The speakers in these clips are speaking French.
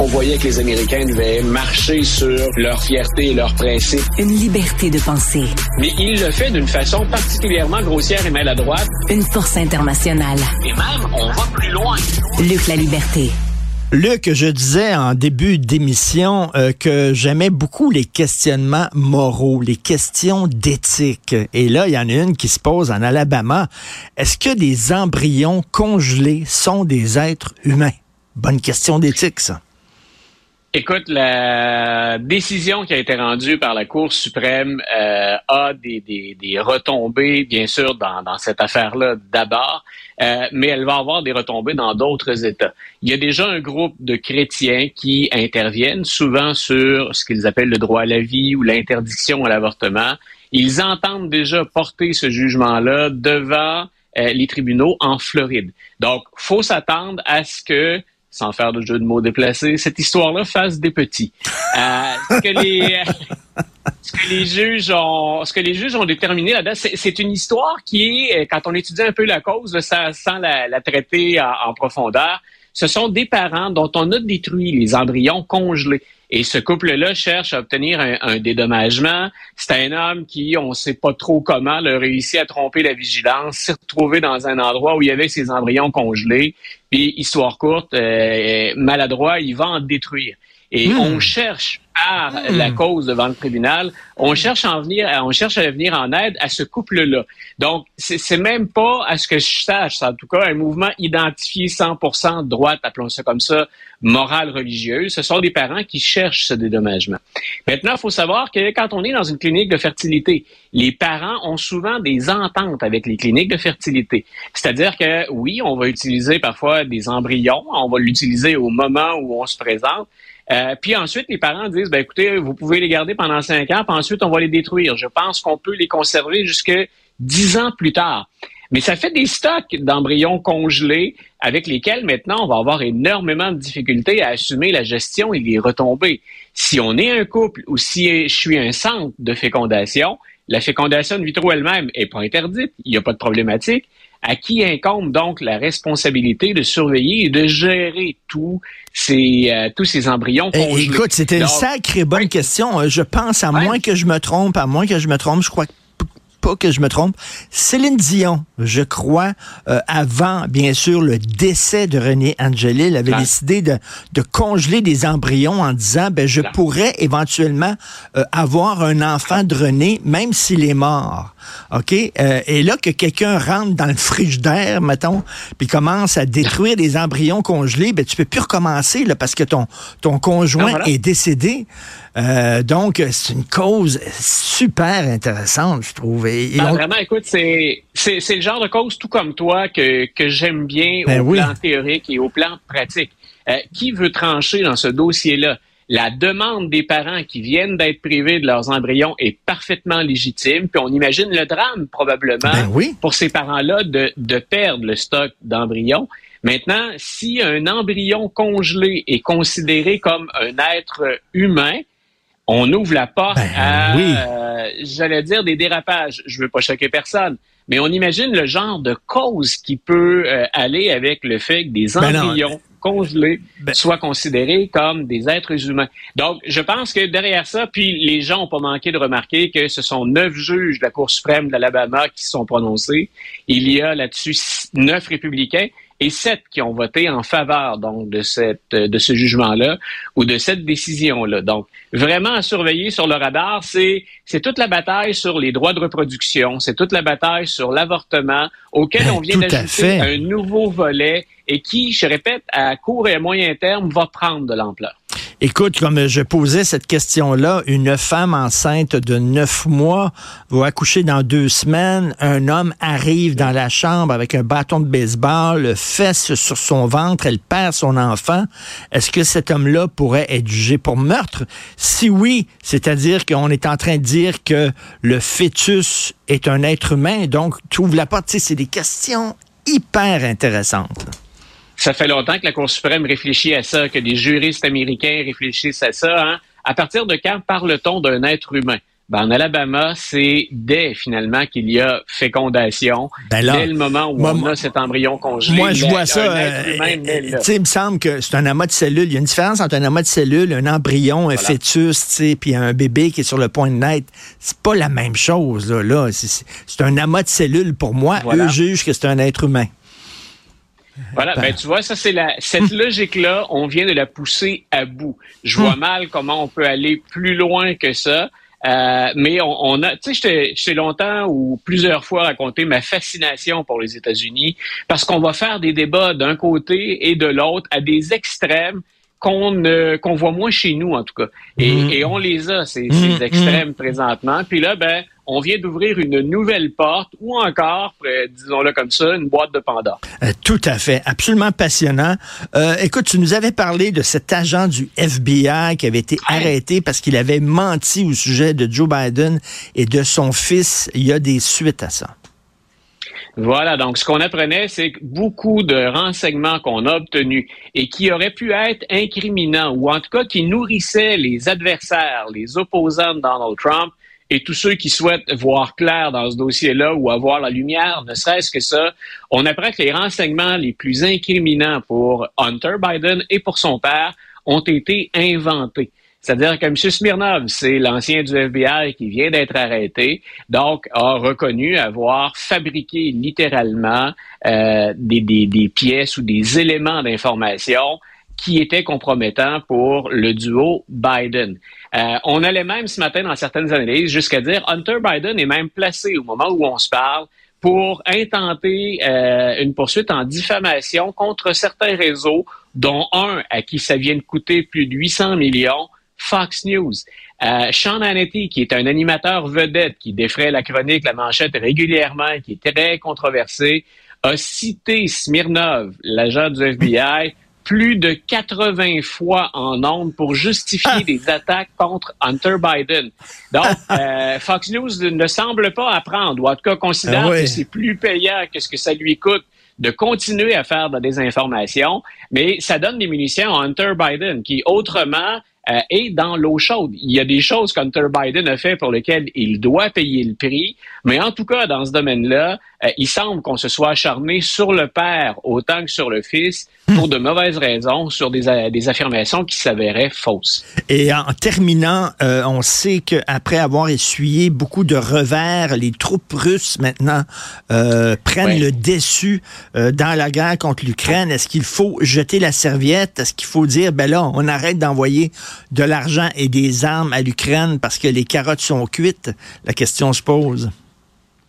On voyait que les Américains devaient marcher sur leur fierté et leurs principes. Une liberté de penser. Mais il le fait d'une façon particulièrement grossière et maladroite. Une force internationale. Et même, on va plus loin. Luc la liberté. Luc, je disais en début d'émission euh, que j'aimais beaucoup les questionnements moraux, les questions d'éthique. Et là, il y en a une qui se pose en Alabama. Est-ce que des embryons congelés sont des êtres humains? Bonne question d'éthique, ça. Écoute, la décision qui a été rendue par la Cour suprême euh, a des, des, des, retombées, bien sûr, dans, dans cette affaire-là d'abord, euh, mais elle va avoir des retombées dans d'autres États. Il y a déjà un groupe de chrétiens qui interviennent souvent sur ce qu'ils appellent le droit à la vie ou l'interdiction à l'avortement. Ils entendent déjà porter ce jugement-là devant euh, les tribunaux en Floride. Donc, faut s'attendre à ce que sans faire de jeu de mots déplacés, cette histoire-là fasse des petits. Euh, ce, que les, juges ont, ce que les juges ont déterminé là-dedans, c'est une histoire qui est, quand on étudie un peu la cause, sans la traiter en, profondeur, ce sont des parents dont on a détruit les embryons congelés. Et ce couple-là cherche à obtenir un, dédommagement. C'est un homme qui, on ne sait pas trop comment, a réussi à tromper la vigilance, s'est retrouvé dans un endroit où il y avait ses embryons congelés. Puis, histoire courte, euh, maladroit, il va en détruire. Et hmm. on cherche par la hmm. cause devant le tribunal, on cherche à venir, on cherche à venir en aide à ce couple-là. Donc, c'est même pas, à ce que je sache, en tout cas, un mouvement identifié 100% de droite, appelons ça comme ça, morale religieuse. Ce sont des parents qui cherchent ce dédommagement. Maintenant, il faut savoir que quand on est dans une clinique de fertilité, les parents ont souvent des ententes avec les cliniques de fertilité. C'est-à-dire que oui, on va utiliser parfois des embryons, on va l'utiliser au moment où on se présente, euh, puis ensuite, les parents disent, ben écoutez, vous pouvez les garder pendant cinq ans, puis ensuite, on va les détruire. Je pense qu'on peut les conserver jusqu'à dix ans plus tard. Mais ça fait des stocks d'embryons congelés avec lesquels maintenant on va avoir énormément de difficultés à assumer la gestion et les retombées. Si on est un couple ou si je suis un centre de fécondation, la fécondation in vitro elle-même est pas interdite, il n'y a pas de problématique, à qui incombe donc la responsabilité de surveiller et de gérer tous ces, euh, tous ces embryons eh, congelés. écoute, c'était une sacrée bonne question. Euh, je pense, à moins que je me trompe, à moins que je me trompe, je crois que pas que je me trompe, Céline Dion, je crois, euh, avant, bien sûr, le décès de René Angelil, avait décidé de, de, congeler des embryons en disant, ben, je pourrais éventuellement euh, avoir un enfant de René, même s'il est mort. OK? Euh, et là, que quelqu'un rentre dans le frigidaire, mettons, puis commence à détruire des embryons congelés, ben, tu peux plus recommencer, là, parce que ton, ton conjoint est décédé. Euh, donc, c'est une cause super intéressante, je trouve. Ben, vraiment, écoute, c'est, c'est, le genre de cause, tout comme toi, que, que j'aime bien ben au plan théorique et au plan pratique. Euh, qui veut trancher dans ce dossier-là? La demande des parents qui viennent d'être privés de leurs embryons est parfaitement légitime. Puis on imagine le drame probablement ben pour ces parents-là de, de perdre le stock d'embryons. Maintenant, si un embryon congelé est considéré comme un être humain, on ouvre la porte ben à, euh, j'allais dire, des dérapages. Je veux pas choquer personne, mais on imagine le genre de cause qui peut euh, aller avec le fait que des ben embryons congelés ben soient considérés comme des êtres humains. Donc, je pense que derrière ça, puis les gens ont pas manqué de remarquer que ce sont neuf juges de la Cour suprême d'Alabama qui se sont prononcés. Il y a là-dessus neuf républicains et sept qui ont voté en faveur donc de cette de ce jugement-là ou de cette décision-là. Donc vraiment à surveiller sur le radar, c'est c'est toute la bataille sur les droits de reproduction, c'est toute la bataille sur l'avortement auquel ben, on vient d'ajouter un nouveau volet et qui, je répète, à court et moyen terme va prendre de l'ampleur. Écoute, comme je posais cette question-là, une femme enceinte de neuf mois va accoucher dans deux semaines. Un homme arrive dans la chambre avec un bâton de baseball, fesse sur son ventre, elle perd son enfant. Est-ce que cet homme-là pourrait être jugé pour meurtre? Si oui, c'est-à-dire qu'on est en train de dire que le fœtus est un être humain, donc trouve la porte. C'est des questions hyper intéressantes. Ça fait longtemps que la Cour suprême réfléchit à ça, que des juristes américains réfléchissent à ça. Hein. À partir de quand parle-t-on d'un être humain? Ben, en Alabama, c'est dès finalement qu'il y a fécondation, ben dès le moment où on a cet embryon congelé. Moi, je vois ça. Euh, il me semble que c'est un amas de cellules. Il y a une différence entre un amas de cellules, un embryon, un fœtus, puis un bébé qui est sur le point de naître. C'est pas la même chose. Là, là. C'est un amas de cellules pour moi. Eux jugent que c'est un être humain. Voilà, ben, tu vois, ça c'est la cette logique-là, on vient de la pousser à bout. Je vois hmm. mal comment on peut aller plus loin que ça. Euh, mais on, a, tu sais, j'ai longtemps ou plusieurs fois raconté ma fascination pour les États-Unis parce qu'on va faire des débats d'un côté et de l'autre à des extrêmes qu'on qu'on voit moins chez nous en tout cas. Et, mm. et on les a ces, ces mm, extrêmes mm. présentement. Puis là, ben, on vient d'ouvrir une nouvelle porte ou encore, disons-le comme ça, une boîte de Pandore. Euh, tout à fait, absolument passionnant. Euh, écoute, tu nous avais parlé de cet agent du FBI qui avait été arrêté parce qu'il avait menti au sujet de Joe Biden et de son fils. Il y a des suites à ça. Voilà, donc ce qu'on apprenait, c'est que beaucoup de renseignements qu'on a obtenus et qui auraient pu être incriminants ou en tout cas qui nourrissaient les adversaires, les opposants de Donald Trump et tous ceux qui souhaitent voir clair dans ce dossier-là ou avoir la lumière, ne serait-ce que ça, on apprend que les renseignements les plus incriminants pour Hunter Biden et pour son père ont été inventés. C'est-à-dire que M. Smirnov, c'est l'ancien du FBI qui vient d'être arrêté, donc a reconnu avoir fabriqué littéralement euh, des, des, des pièces ou des éléments d'information qui étaient compromettants pour le duo Biden. Euh, on allait même ce matin dans certaines analyses jusqu'à dire Hunter Biden est même placé au moment où on se parle pour intenter euh, une poursuite en diffamation contre certains réseaux, dont un à qui ça vient de coûter plus de 800 millions, Fox News. Euh, Sean Hannity, qui est un animateur vedette, qui défrait la chronique, la manchette régulièrement, qui est très controversé, a cité Smirnov, l'agent du FBI, plus de 80 fois en ondes pour justifier des attaques contre Hunter Biden. Donc, euh, Fox News ne semble pas apprendre, ou en tout cas considère ah que c'est plus payant que ce que ça lui coûte de continuer à faire de des informations, mais ça donne des munitions à Hunter Biden, qui autrement euh, est dans l'eau chaude. Il y a des choses qu'Hunter Biden a fait pour lesquelles il doit payer le prix, mais en tout cas, dans ce domaine-là, euh, il semble qu'on se soit acharné sur le père autant que sur le fils pour de mauvaises raisons, sur des, euh, des affirmations qui s'avéraient fausses. Et en terminant, euh, on sait qu'après avoir essuyé beaucoup de revers, les troupes russes maintenant prennent le dessus dans la guerre contre l'Ukraine. Est-ce qu'il faut jeter la serviette? Est-ce qu'il faut dire, ben là, on arrête d'envoyer de l'argent et des armes à l'Ukraine parce que les carottes sont cuites? La question se pose.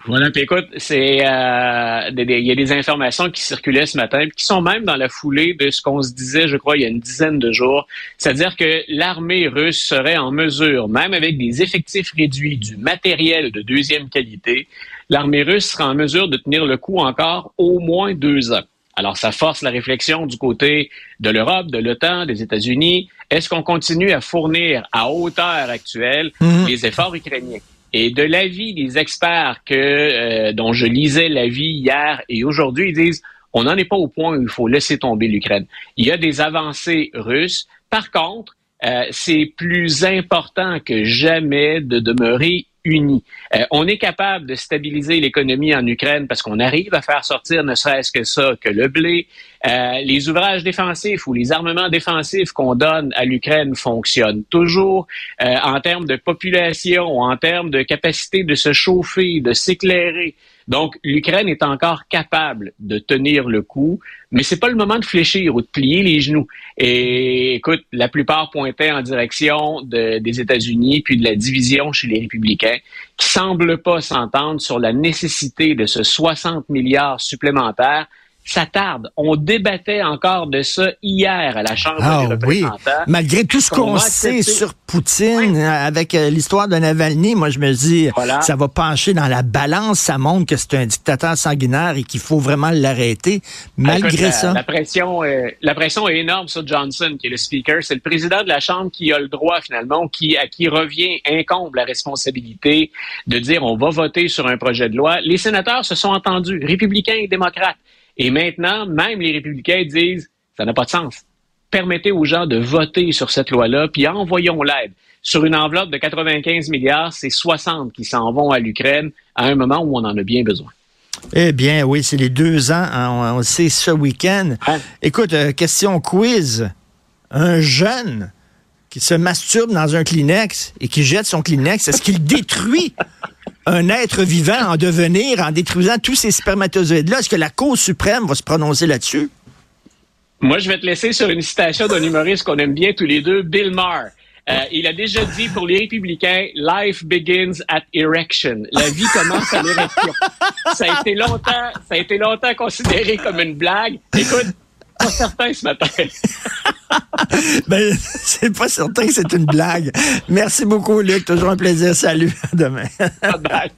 Voilà, puis écoute, c'est euh, il y a des informations qui circulaient ce matin, qui sont même dans la foulée de ce qu'on se disait, je crois, il y a une dizaine de jours, c'est-à-dire que l'armée russe serait en mesure, même avec des effectifs réduits, du matériel de deuxième qualité, l'armée russe sera en mesure de tenir le coup encore au moins deux ans. Alors, ça force la réflexion du côté de l'Europe, de l'OTAN, des États-Unis. Est-ce qu'on continue à fournir à hauteur actuelle mhm. les efforts ukrainiens? Et de l'avis des experts que euh, dont je lisais l'avis hier et aujourd'hui, ils disent on n'en est pas au point où il faut laisser tomber l'Ukraine. Il y a des avancées russes. Par contre, euh, c'est plus important que jamais de demeurer Euh, on est capable de stabiliser l'économie en Ukraine parce qu'on arrive à faire sortir ne serait-ce que ça, que le blé. Euh, les ouvrages défensifs ou les armements défensifs qu'on donne à l'Ukraine fonctionnent toujours euh, en termes de population, en termes de capacité de se chauffer, de s'éclairer. Donc, l'Ukraine est encore capable de tenir le coup, mais c'est pas le moment de fléchir ou de plier les genoux. Et écoute, la plupart pointaient en direction des États-Unis puis de la division chez les républicains, qui semblent pas s'entendre sur la nécessité de ce 60 milliards supplémentaires ça tarde. On débattait encore de ça hier à la Chambre ah, des représentants. Oui. Malgré tout ce qu'on sait sur Poutine, avec euh, l'histoire de Navalny, moi je me dis, ça va pencher dans la balance, ça montre que c'est un dictateur sanguinaire et qu'il faut vraiment l'arrêter. Malgré ça. La pression, la pression est énorme sur Johnson, qui est le speaker. C'est le président de la Chambre qui a le droit finalement, qui, à qui revient, incombe la responsabilité de dire on va voter sur un projet de loi. Les sénateurs se sont entendus, républicains et démocrates. Et maintenant, même les républicains disent, ça n'a pas de sens. permettez aux gens de voter sur cette loi-là, puis envoyons l'aide. Sur une enveloppe de 95 milliards, c'est 60 qui s'en vont à l'Ukraine à un moment où on en a bien besoin. Eh bien, oui, c'est les deux ans, on, le sait, ce week-end. Écoute, euh, question quiz. Un jeune qui se masturbe dans un Kleenex et qui jette son Kleenex, est-ce qu'il détruit un être vivant en devenir en détruisant tous ces spermatozoïdes-là? Est-ce que la Cour suprême va se prononcer là-dessus? Moi, je vais te laisser sur une citation d'un humoriste qu'on aime bien tous les deux, Bill Maher. Euh, il a déjà dit pour les républicains, life begins at erection. La vie commence à l'érection. Ça a été longtemps, ça a été longtemps considéré comme une blague. Écoute, pas certain ce matin. ben, c'est pas certain que c'est une blague. Merci beaucoup, Luc. Toujours un plaisir. Salut. À demain. Bye.